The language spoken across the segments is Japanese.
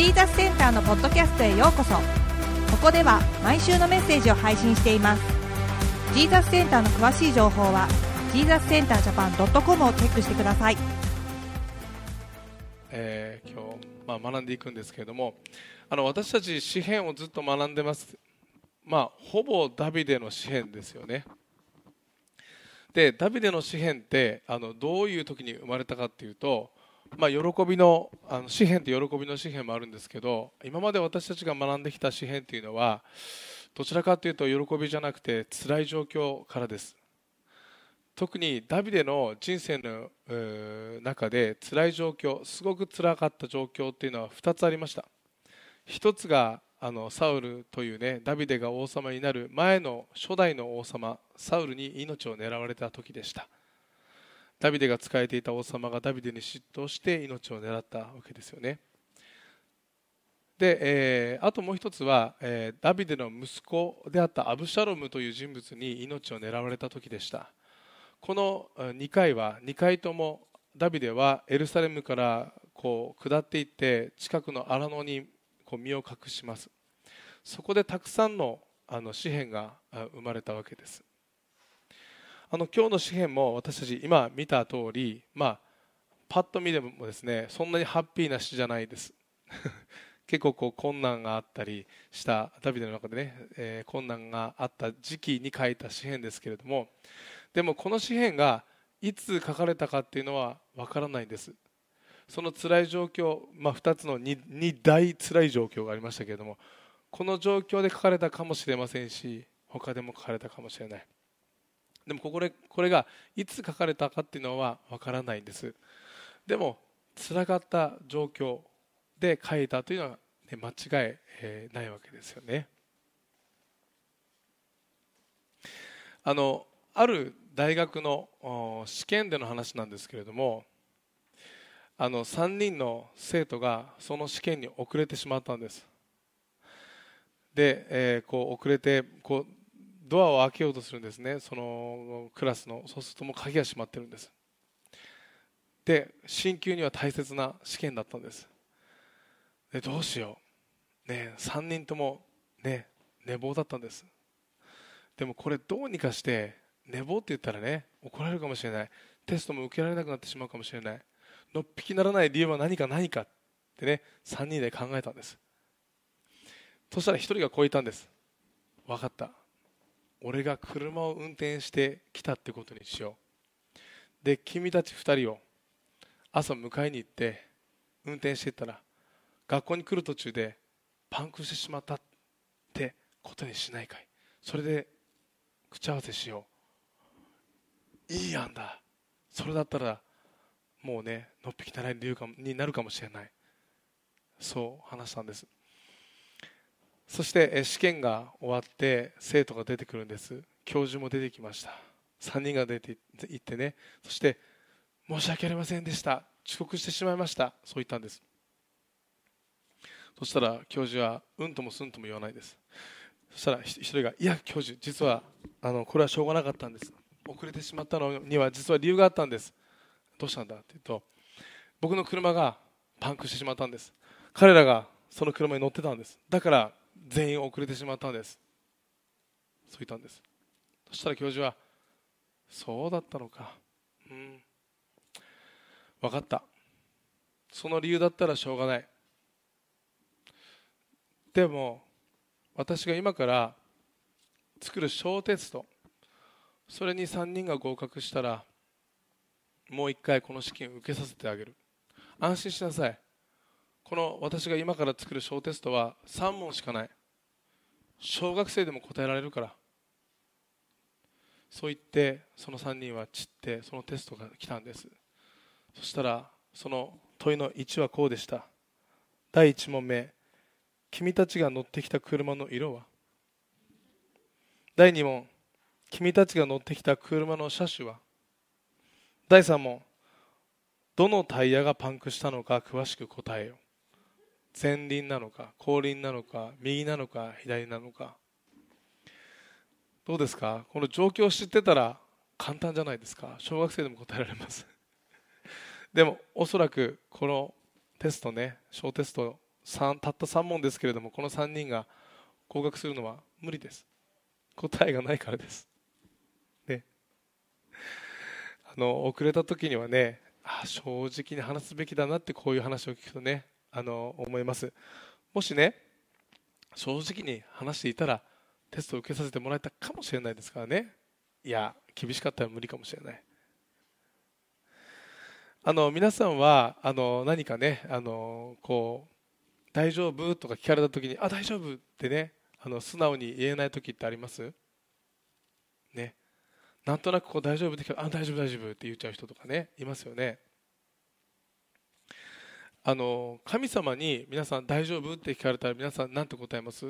ジーザスセンターのポッドキャストへようこそ。ここでは毎週のメッセージを配信しています。ジーザスセンターの詳しい情報はジーザスセンタージャパン .com をチェックしてください、えー今日、まあ、学んでいくんですけれどもあの私たち詩篇をずっと学んでます、まあ、ほぼダビデの詩篇ですよね。でダビデの詩篇ってあのどういう時に生まれたかっていうと、まあ、喜びのあの詩篇って喜びの詩篇もあるんですけど今まで私たちが学んできた詩篇っていうのはどちらかというと喜びじゃなくて辛い状況からです。特にダビデの人生の中で辛い状況すごく辛かった状況っていうのは2つありました。一つがあのサウルというねダビデが王様になる前の初代の王様サウルに命を狙われた時でした。ダビデが仕えていた王様がダビデに嫉妬して命を狙ったわけですよね。で、えーあともう一つは、えーダビデの息子であったアブシャロムという人物に命を狙われた時でした。この2回は2回ともダビデはエルサレムからこう下っていって近くの荒野にこう身を隠します。そこでたくさんのあの詩篇が生まれたわけです。あの今日の詩篇も私たち今見た通りまあパッと見でもですねそんなにハッピーな詩じゃないです。結構こう困難があったりしたダビデの中でね、えー困難があった時期に書いた詩篇ですけれどもでもこの詩篇がいつ書かれたかっていうのはわからないんです。その辛い状況、まあ、2つの 2, 2大辛い状況がありましたけれどもこの状況で書かれたかもしれませんし他でも書かれたかもしれない。でもここでこれがいつ書かれたかっていうのはわからないんです。でも辛かった状況で書いたというのは、ね、間違い、ないわけですよね。あのある大学の試験での話なんですけれどもあの3人の生徒がその試験に遅れてしまったんです。で、えーこう遅れてこうドアを開けようとするんですね。そのクラスのそうするともう鍵が閉まってるんです。で進級には大切な試験だったんです。でどうしよう、ね、3人とも、ね、寝坊だったんです。でもこれどうにかして寝坊って言ったらね怒られるかもしれない。テストも受けられなくなってしまうかもしれない。のっぴきならない理由は何か何かってね3人で考えたんです。そしたら1人がこう言ったんです。分かった。俺が車を運転してきたってことにしよう。で君たち2人を朝迎えに行って運転していったら学校に来る途中でパンクしてしまったってことにしないかい。それで口合わせしよう。いい案だ。それだったらもうねのっぴきならない理由になるかもしれない。そう話したんです。そして試験が終わって生徒が出てくるんです。教授も出てきました。3人が出て行ってね。そして申し訳ありませんでした。遅刻してしまいました。そう言ったんです。そしたら教授はうんともすんとも言わないです。そしたらひ一人が「いや教授実はあのこれはしょうがなかったんです。遅れてしまったのには実は理由があったんです。どうしたんだ?」って言うと僕の車がパンクしてしまったんです。彼らがその車に乗ってたんです。だから全員遅れてしまったんです。そう言ったんです。そしたら教授は「そうだったのか。うん。分かった。その理由だったらしょうがない。でも私が今から作る小テスト。それに3人が合格したらもう一回この試験を受けさせてあげる。安心しなさい。この私が今から作る小テストは3問しかない。小学生でも答えられるから。そう言ってその3人は散ってそのテストが来たんです。そしたらその問いの1はこうでした。第1問目君たちが乗ってきた車の色は？第2問君たちが乗ってきた車の車種は？第3問どのタイヤがパンクしたのか詳しく答えよ前輪なのか後輪なのか右なのか左なのか。どうですか？この状況を知ってたら簡単じゃないですか？小学生でも答えられます。でもおそらくこのテストね小テストたった3問ですけれどもこの3人が合格するのは無理です。答えがないからです。ね。あの遅れた時にはねあ正直に話すべきだなってこういう話を聞くとねあの思います。もしね正直に話していたらテストを受けさせてもらえたかもしれないですからね。いや厳しかったら無理かもしれない。あの皆さんはあの何かねあのこう大丈夫とか聞かれた時にあ大丈夫ってねあの素直に言えない時ってあります？ね。なんとなくこう大丈夫って聞かれあ大丈夫大丈夫って言っちゃう人とかねいますよね。あの神様に皆さん大丈夫？って聞かれたら皆さん何て答えます？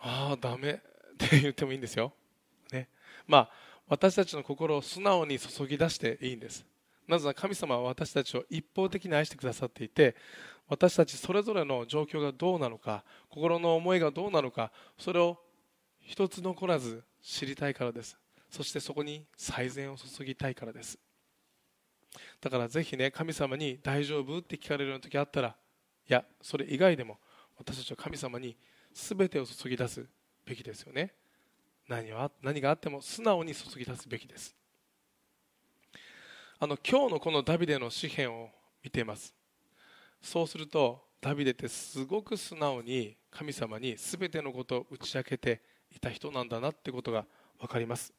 ああダメ。って言ってもいいんですよ、ね、まあ私たちの心を素直に注ぎ出していいんです。なぜなら神様は私たちを一方的に愛してくださっていて私たちそれぞれの状況がどうなのか心の思いがどうなのかそれを一つ残らず知りたいからです。そしてそこに最善を注ぎたいからです。だからぜひね神様に大丈夫って聞かれるような時あったらいやそれ以外でも私たちは神様に全てを注ぎ出すべきですよね。何は何があっても素直に注ぎ出すべきです。あの今日のこのダビデの詩篇を見ています。そうするとダビデってすごく素直に神様に全てのことを打ち明けていた人なんだなってことが分かります。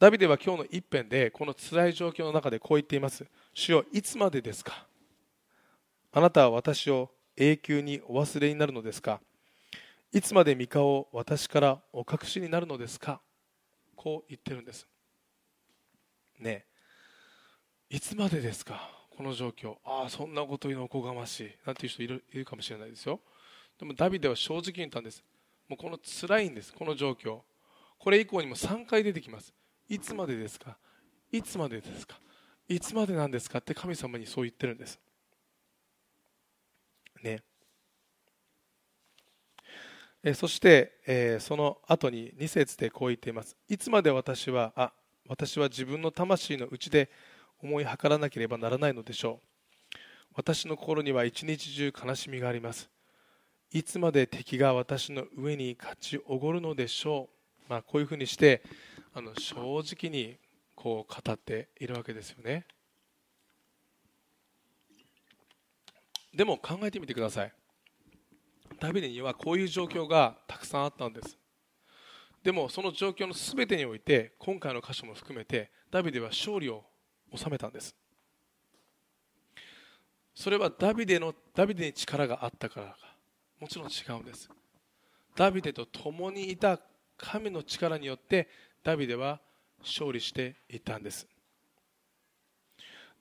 ダビデは今日の一編でこの辛い状況の中でこう言っています。主よいつまでですか？あなたは私を永久にお忘れになるのですか？いつまで三顔を私からお隠しになるのですか？こう言ってるんです。ねいつまでですか？この状況。ああそんなこと言うのおこがましい。なんていう人いるいるかもしれないですよ。でもダビデは正直に言ったんです。もうこの辛いんです。この状況。これ以降にも3回出てきます。いつまでですか？いつまでですか？いつまでなんですか？って神様にそう言ってるんです。ね。えそして、えー、その後に2節でこう言っています。いつまで私はあ私は自分の魂の内で思い計らなければならないのでしょう。私の心には一日中悲しみがあります。いつまで敵が私の上に勝ちおごるのでしょう、まあ、こういうふうにしてあの正直にこう語っているわけですよね。でも考えてみてください。ダビデにはこういう状況がたくさんあったんです。でもその状況の全てにおいて今回の箇所も含めてダビデは勝利を収めたんです。それはダビデのダビデに力があったからか。もちろん違うんです。ダビデと共にいた神の力によってダビデは勝利していったんです。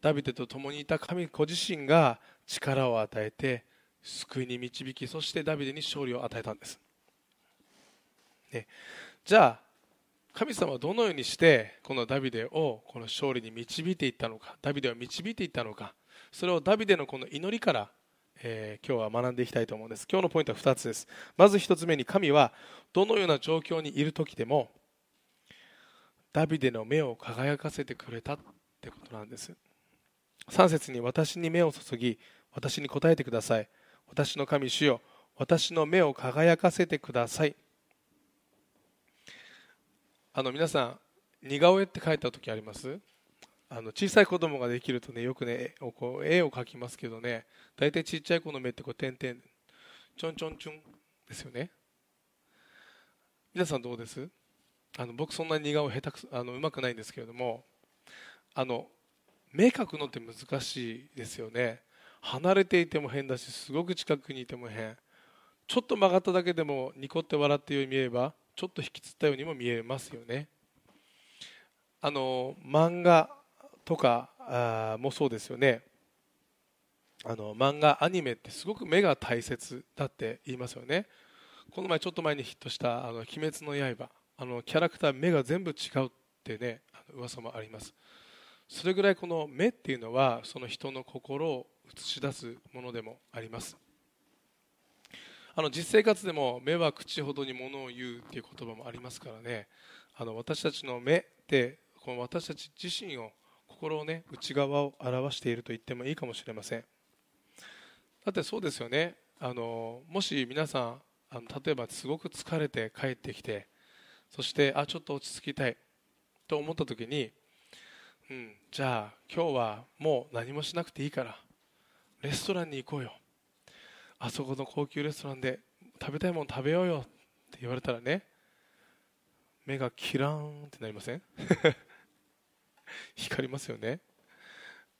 ダビデと共にいた神ご自身が力を与えて救いに導きそしてダビデに勝利を与えたんです、ね、じゃあ神様はどのようにしてこのダビデをこの勝利に導いていったのかダビデを導いていったのかそれをダビデのこの祈りから、えー、今日は学んでいきたいと思うんです。今日のポイントは2つです。まず1つ目に神はどのような状況にいる時でもダビデの目を輝かせてくれたってことなんです。3節に私に目を注ぎ私に答えてください。私の神主よ。私の目を輝かせてください。あの皆さん似顔絵って描いた時あります？あの小さい子供ができるとねよくねこう絵を描きますけどね。大体ちっちゃい子の目ってこう点々ちょんちょんちょんですよね。皆さんどうです？あの僕そんなに似顔下手くあのうまくないんですけれどもあの目描くのって難しいですよね。離れていても変だしすごく近くにいても変。ちょっと曲がっただけでもニコって笑ってように見えればちょっと引きつったようにも見えますよね。あの漫画とかあもそうですよね。あの漫画アニメってすごく目が大切だって言いますよね。この前ちょっと前にヒットした「あの鬼滅の刃」あのキャラクター目が全部違うってね噂もあります。それぐらいこの目っていうのはその人の心を映し出すものでもあります。あの実生活でも目は口ほどにものを言うっていう言葉もありますからね。あの私たちの目ってこの私たち自身を心をね内側を表していると言ってもいいかもしれません。だってそうですよね。あのもし皆さんあの例えばすごく疲れて帰ってきてそしてあちょっと落ち着きたい。と思った時に、うん、じゃあ今日はもう何もしなくていいからレストランに行こうよ。あそこの高級レストランで食べたいもの食べようよ。って言われたらね目がキラーンってなりません？光りますよね。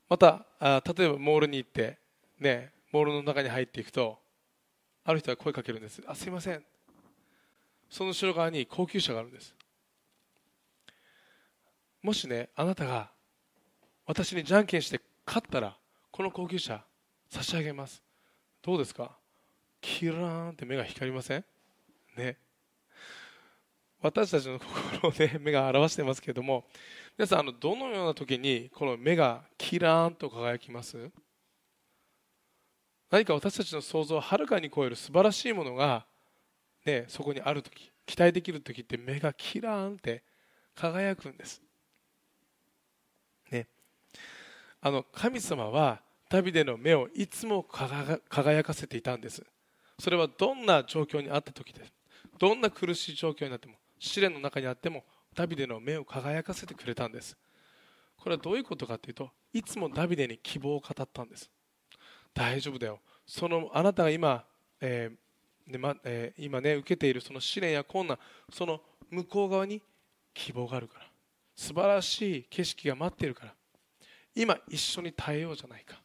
またあ例えばモールに行ってねモールの中に入っていくとある人は声かけるんです。あすいません。その後ろ側に高級車があるんです。もしねあなたが私にじゃんけんして勝ったらこの高級車差し上げます。どうですか？キラーンって目が光りません？ね。私たちの心をね 目が表してますけれども皆さんあのどのような時にこの目がキラーンと輝きます？何か私たちの想像をはるかに超える素晴らしいものが、ね、そこにある時期待できる時って目がキラーンって輝くんです、ね、あの神様はダビデの目をいつも輝かせていたんです。それはどんな状況にあった時ですどんな苦しい状況になっても試練の中にあってもダビデの目を輝かせてくれたんです。これはどういうことかというといつもダビデに希望を語ったんです。大丈夫だよ。そのあなたが今、えーでまえー、今ね受けているその試練や困難その向こう側に希望があるから。素晴らしい景色が待っているから。今一緒に耐えようじゃないか。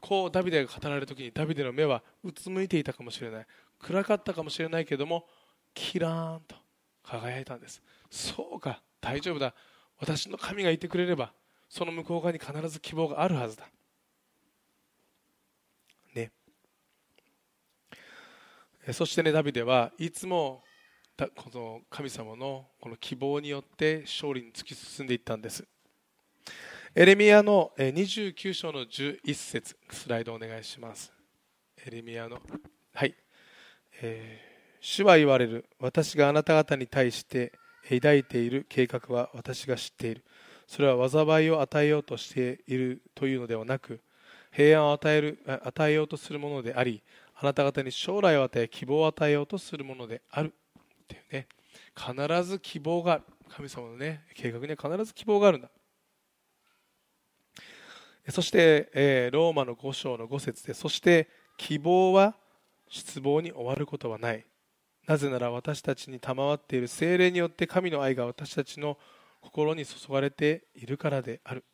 こうダビデが語られる時にダビデの目はうつむいていたかもしれない。暗かったかもしれないけどもキラーンと輝いたんです。そうか大丈夫だ。私の神がいてくれればその向こう側に必ず希望があるはずだ。そしてねダビデはいつもこの神様のこの希望によって勝利に突き進んでいったんです。エレミアの29章の11節スライドお願いします。エレミアのはい、えー、主は言われる。私があなた方に対して抱いている計画は私が知っている。それは災いを与えようとしているというのではなく平安を与える与えようとするものでありあなた方に将来を与え希望を与えようとするものである。っていうね。必ず希望がある。神様のね計画には必ず希望があるんだ。そして、えー、ローマの5章の5節でそして希望は失望に終わることはない。なぜなら私たちに賜っている精霊によって神の愛が私たちの心に注がれているからである。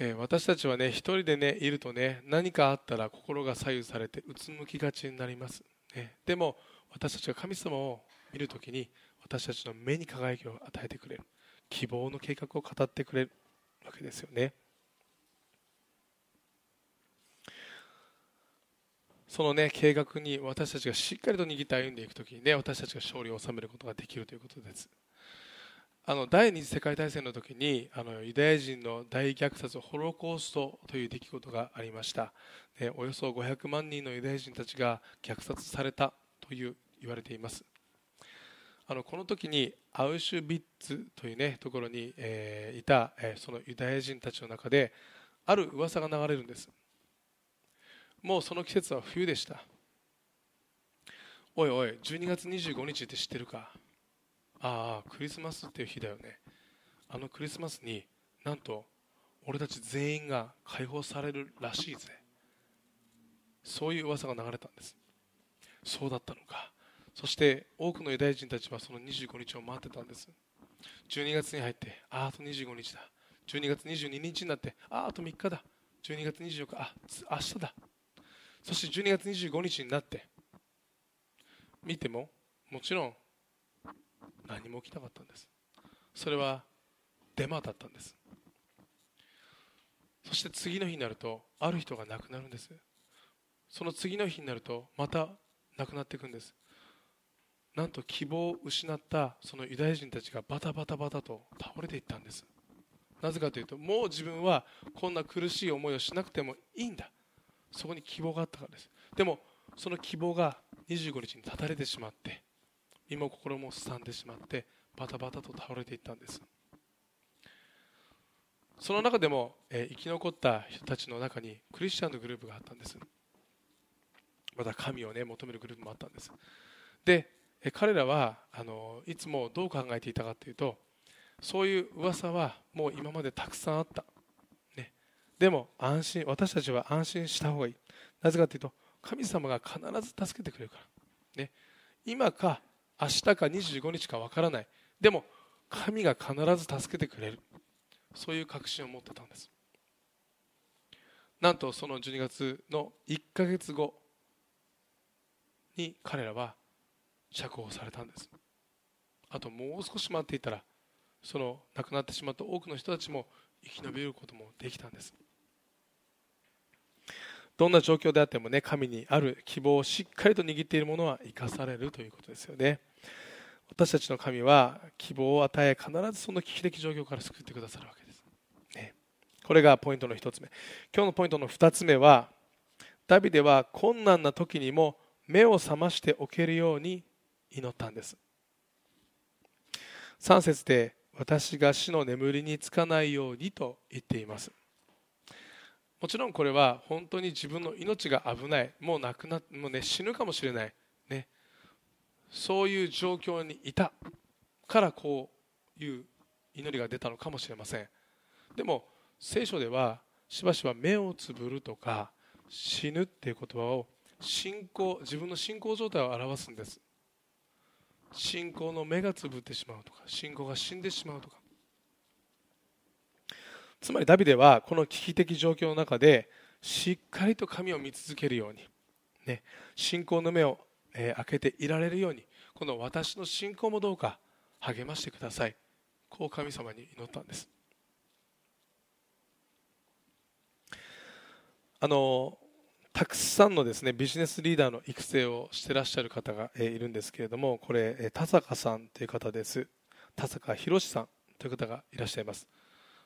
え私たちはね一人でねいるとね何かあったら心が左右されてうつむきがちになります、ね、でも私たちが神様を見るときに私たちの目に輝きを与えてくれる。希望の計画を語ってくれる。わけですよね。そのね計画に私たちがしっかりと握って歩んでいくときにね私たちが勝利を収めることができるということです。あの第二次世界大戦の時にあのユダヤ人の大虐殺ホロコーストという出来事がありました。でおよそ500万人のユダヤ人たちが虐殺されたという言われています。あのこの時にアウシュビッツという、ね、ところに、えー、いた、えー、そのユダヤ人たちの中である噂が流れるんです。もうその季節は冬でした。おいおい12月25日って知ってるか？ああクリスマスっていう日だよね。あのクリスマスになんと俺たち全員が解放されるらしいぜ。そういう噂が流れたんです。そうだったのか。そして多くのユダヤ人たちはその25日を待ってたんです。12月に入ってああと25日だ。12月22日になってああと3日だ。12月24日あ明日だ。そして12月25日になって見てももちろん何も起きなかったんです。それはデマだったんです。そして次の日になるとある人が亡くなるんです。その次の日になるとまた亡くなっていくんです。なんと希望を失ったそのユダヤ人たちがバタバタバタと倒れていったんです。なぜかというともう自分はこんな苦しい思いをしなくてもいいんだ。そこに希望があったからです。でもその希望が25日に断たれてしまって身も心もすさんでしまってバタバタと倒れていったんです。その中でも、え、生き残った人たちの中にクリスチャンのグループがあったんです。また神を、ね、求めるグループもあったんです。で、え、彼らはあのいつもどう考えていたかというとそういう噂はもう今までたくさんあった、ね、でも安心私たちは安心した方がいい。なぜかというと神様が必ず助けてくれるから、ね、今か明日か25日かわからない。でも神が必ず助けてくれる。そういう確信を持ってたんです。なんとその12月の1ヶ月後に彼らは釈放されたんです。あともう少し待っていたらその亡くなってしまった多くの人たちも生き延びることもできたんです。どんな状況であってもね神にある希望をしっかりと握っているものは生かされるということですよね。私たちの神は希望を与え必ずその危機的状況から救ってくださるわけです、ね、これがポイントの1つ目。今日のポイントの2つ目はダビデは困難な時にも目を覚ましておけるように祈ったんです。3節で私が死の眠りにつかないようにと言っています。もちろんこれは本当に自分の命が危ない。もう亡くなもう、ね、死ぬかもしれない、ね、そういう状況にいた。からこういう祈りが出たのかもしれません。でも聖書ではしばしば目をつぶるとか死ぬっていう言葉を信仰自分の信仰状態を表すんです。信仰の目がつぶってしまうとか信仰が死んでしまうとか。つまりダビデはこの危機的状況の中でしっかりと神を見続けるように、ね、信仰の目を、え、開けていられるようにこの私の信仰もどうか励ましてください。こう神様に祈ったんです。あのたくさんのですねビジネスリーダーの育成をしてらっしゃる方がいるんですけれどもこれ田坂さんという方です。田坂宏さんという方がいらっしゃいます。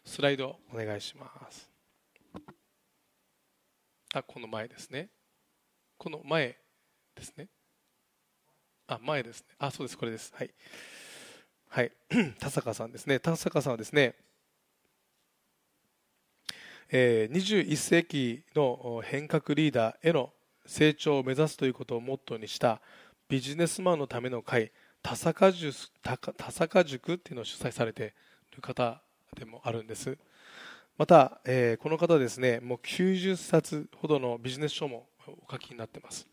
スライド。お願いします。あこの前ですね。この前ですね。あ前ですね。あそうですこれです。はい。はい。田坂さんですね。田坂さんはですねえ21世紀の変革リーダーへの成長を目指すということをモットーにしたビジネスマンのための会田坂塾田坂塾っていうのを主催されている方でもあるんです。また、えー、この方ですねもう90冊ほどのビジネス書もお書きになってます、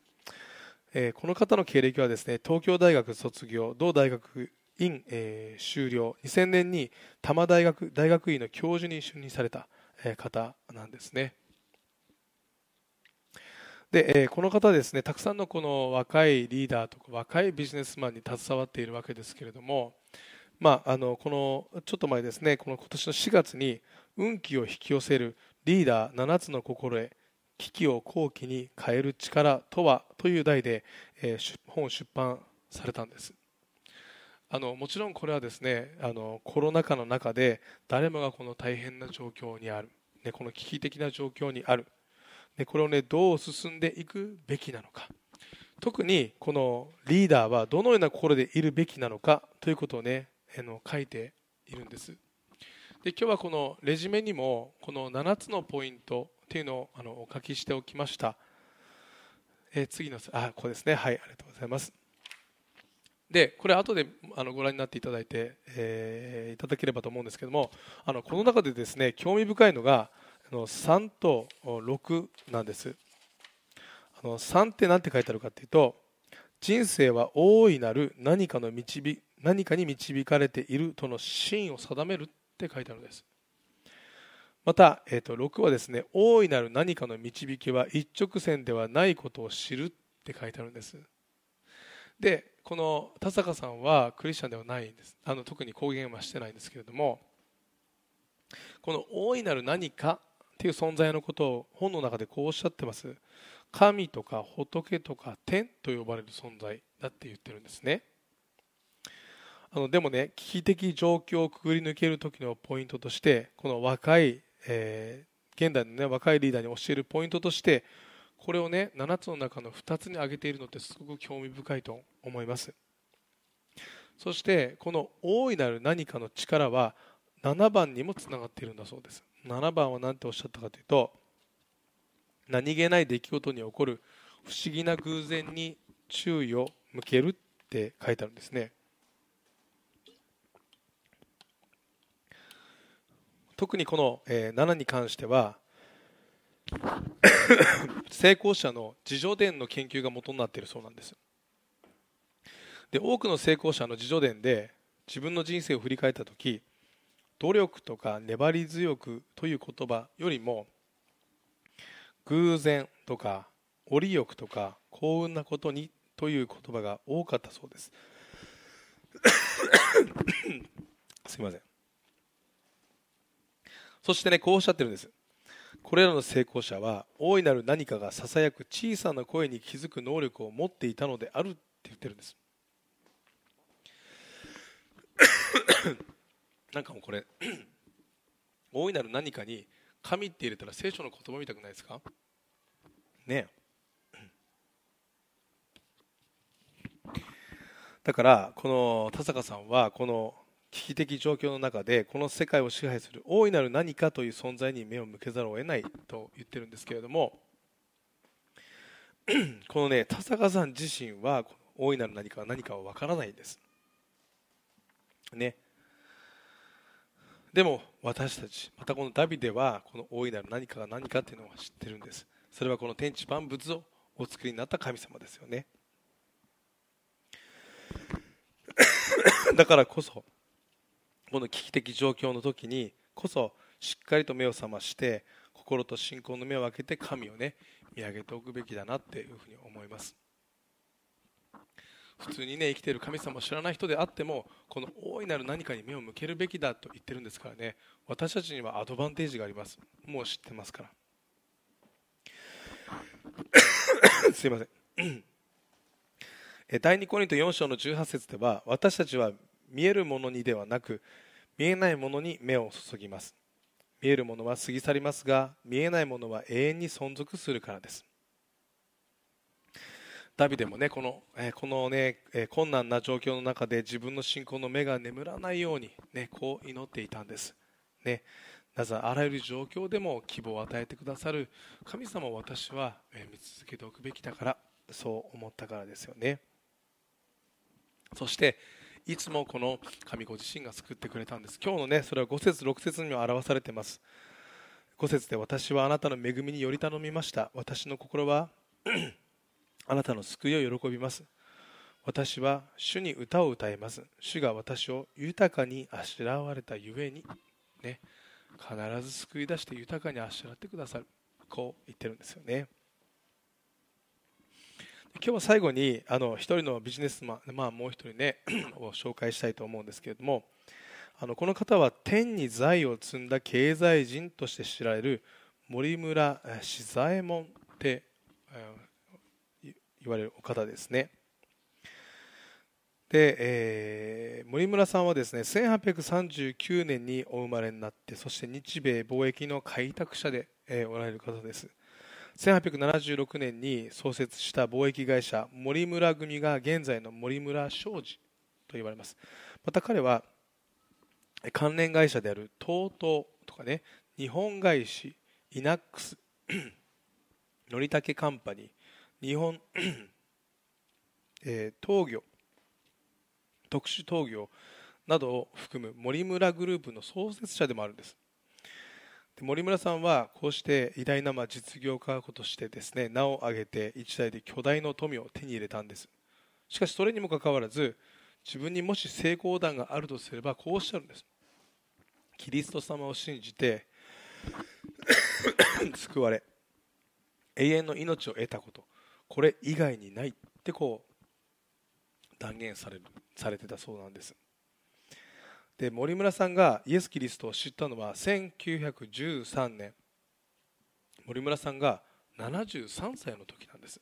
えー、この方の経歴はですね東京大学卒業同大学院、えー、修了2000年に多摩大学大学院の教授に就任された方なんですね。で、えこの方ですねたくさんのこの若いリーダーとか若いビジネスマンに携わっているわけですけれどもまあ、あのこのちょっと前ですね、この今年の4月に運気を引き寄せるリーダー7つの心得、危機を好機に変える力とはという題で、えー、本を出版されたんです。あのもちろんこれはですねあのコロナ禍の中で誰もがこの大変な状況にある、ね、この危機的な状況にある、ね、これを、ね、どう進んでいくべきなのか。特にこのリーダーはどのような心でいるべきなのかということをねの書いているんです。で今日はこのレジュメにもこの7つのポイントっていうのをあのお書きしておきました、えー、次のあここですね。はいありがとうございます。でこれ後であのご覧になっていただいて、えー、いただければと思うんですけどもあのこの中でですね興味深いのがあの3と6なんです。あの3って何て書いてあるかっていうと人生は大いなる何かの導何かに導かれているとの真を定めるって書いてあるんです。また、えー、と6はですね大いなる何かの導きは一直線ではないことを知るって書いてあるんです。でこの田坂さんはクリスチャンではないんです。あの特に公言はしてないんですけれどもこの大いなる何かっていう存在のことを本の中でこうおっしゃってます。神とか仏とか天と呼ばれる存在だって言ってるんですね。あのでもね危機的状況をくぐり抜ける時のポイントとしてこの若い、えー、現代の、ね、若いリーダーに教えるポイントとしてこれをね7つの中の2つに挙げているのってすごく興味深いと思います。そしてこの大いなる何かの力は7番にもつながっているんだそうです。7番は何ておっしゃったかというと何気ない出来事に起こる不思議な偶然に注意を向けるって書いてあるんですね。特にこの、え7に関しては 成功者の自助伝の研究が元になっているそうなんです。で多くの成功者の自助伝で自分の人生を振り返った時努力とか粘り強くという言葉よりも偶然とか折り欲とか幸運なことにという言葉が多かったそうです。すいません。そしてねこうおっしゃってるんです。これらの成功者は大いなる何かがささやく小さな声に気づく能力を持っていたのであるって言ってるんです。なんかもうこれ。大いなる何かに神って入れたら聖書の言葉みたくないですか？ねだからこの田坂さんはこの危機的状況の中でこの世界を支配する大いなる何かという存在に目を向けざるを得ないと言ってるんですけれども このね田坂さん自身は大いなる何かは何かは分からないんです。ね。でも私たちまたこのダビデはこの大いなる何かが何かっていうのを知ってるんです。それはこの天地万物をお作りになった神様ですよね。だからこそこの危機的状況の時にこそしっかりと目を覚まして心と信仰の目を開けて神をね見上げておくべきだなっていうふうに思います。普通にね生きている神様を知らない人であってもこの大いなる何かに目を向けるべきだと言ってるんですからね私たちにはアドバンテージがあります。もう知ってますから。すいません。第2コリント4章の18節では私たちは見えるものにではなく見えないものに目を注ぎます。見えるものは過ぎ去りますが見えないものは永遠に存続するからです。ダビデもねこの,、えこのね、え困難な状況の中で自分の信仰の目が眠らないように、ね、こう祈っていたんです、ね、なぜあらゆる状況でも希望を与えてくださる神様を私は見続けておくべきだからそう思ったからですよね。そしていつもこの神ご自身が救ってくれたんです。今日のねそれは5節6節にも表されています。5節で私はあなたの恵みにより頼みました。私の心は あなたの救いを喜びます。私は主に歌を歌います。主が私を豊かにあしらわれたゆえに、ね、必ず救い出して豊かにあしらってくださる。こう言ってるんですよね。今日は最後にあの一人のビジネスマン、まあ、もう一人ね を紹介したいと思うんですけれどもあのこの方は天に財を積んだ経済人として知られる森村志左衛門って言われるお方ですね。で、えー、森村さんはですね1839年にお生まれになってそして日米貿易の開拓者で、えー、おられる方です。1876年に創設した貿易会社森村組が現在の森村商事と言われます。また彼は関連会社である TOTO とかね日本外資イナックス のりたけカンパニー日本、えー、東業特殊陶業などを含む森村グループの創設者でもあるんです。森村さんはこうして偉大なま実業家としてですね名を挙げて一代で巨大の富を手に入れたんです。しかしそれにもかかわらず自分にもし成功談があるとすればこうおっしゃるんです。キリスト様を信じて 救われ永遠の命を得たことこれ以外にないってこう断言されるされてたそうなんです。で森村さんがイエス・キリストを知ったのは1913年。森村さんが73歳の時なんです。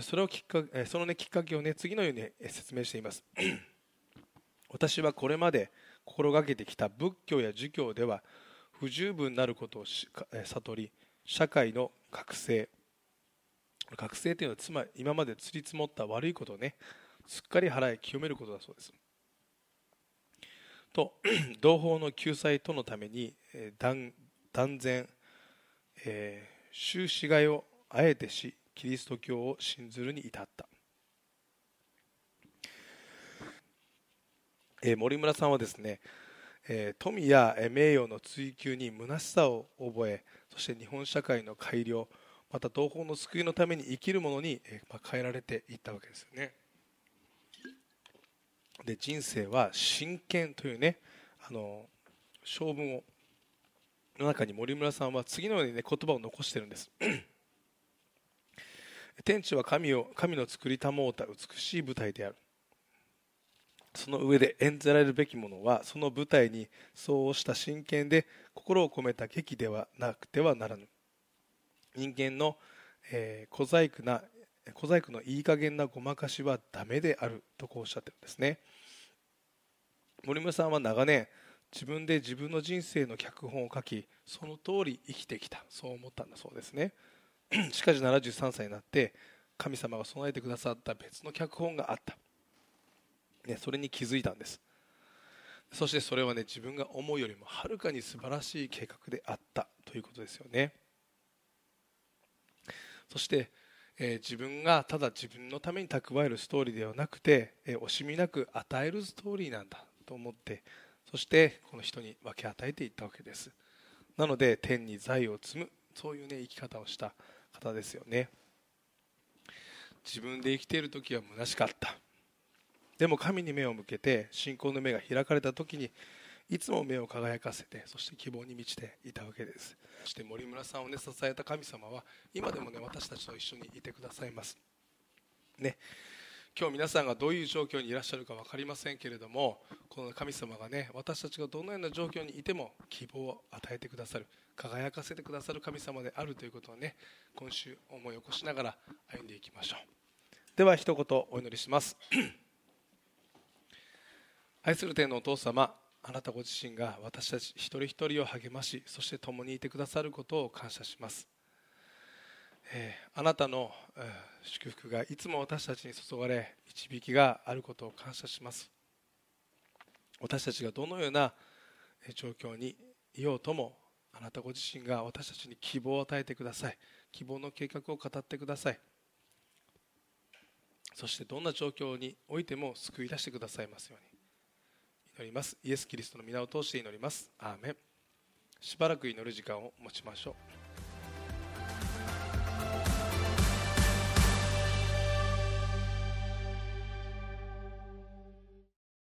それをきっかけその、ね、きっかけを、ね、次のように説明しています。私はこれまで心がけてきた仏教や儒教では不十分なることを悟り社会の覚醒。覚醒というのはつまり今までつり積もった悪いことをねすっかり払い清めることだそうです。と 同胞の救済とのために断然、えー、終始害をあえてしキリスト教を信ずるに至った、えー、森村さんはですね、えー、富や名誉の追求に虚しさを覚えそして日本社会の改良また同胞の救いのために生きるものに、変えられていったわけですよね。で人生は真剣というねあの性分をの中に森村さんは次のように、ね、言葉を残してるんです。天地は神を神の作りたもうた美しい舞台である。その上で演じられるべきものはその舞台にそうした真剣で心を込めた劇ではなくてはならぬ。人間の、えー、小細工な小細工のいい加減なごまかしはダメであるとこうおっしゃってるんですね。森村さんは長年自分で自分の人生の脚本を書きその通り生きてきた。そう思ったんだそうですね。しかし73歳になって神様が備えてくださった別の脚本があった、ね、それに気づいたんです。そしてそれはね自分が思うよりもはるかに素晴らしい計画であったということですよね。そして、え、自分がただ自分のために蓄えるストーリーではなくて、え、惜しみなく与えるストーリーなんだと思ってそしてこの人に分け与えていったわけです。なので天に財を積むそういうね生き方をした方ですよね。自分で生きている時は虚しかった。でも神に目を向けて信仰の目が開かれた時にいつも目を輝かせてそして希望に満ちていたわけです。そして森村さんを、ね、支えた神様は今でも、ね、私たちと一緒にいてくださいます、ね、今日皆さんがどういう状況にいらっしゃるか分かりませんけれどもこの神様がね私たちがどのような状況にいても希望を与えてくださる輝かせてくださる神様であるということをね今週思い起こしながら歩んでいきましょう。では一言お祈りします。愛する天のお父様あなたご自身が私たち一人一人を励ましそして共にいてくださることを感謝します、えー、あなたの、えー、祝福がいつも私たちに注がれ導きがあることを感謝します。私たちがどのような状況にいようともあなたご自身が私たちに希望を与えてください。希望の計画を語ってください。そしてどんな状況においても救い出してくださいますように。祈ります。イエス・キリストの皆を通して祈ります。アーメン。しばらく祈る時間を持ちましょう。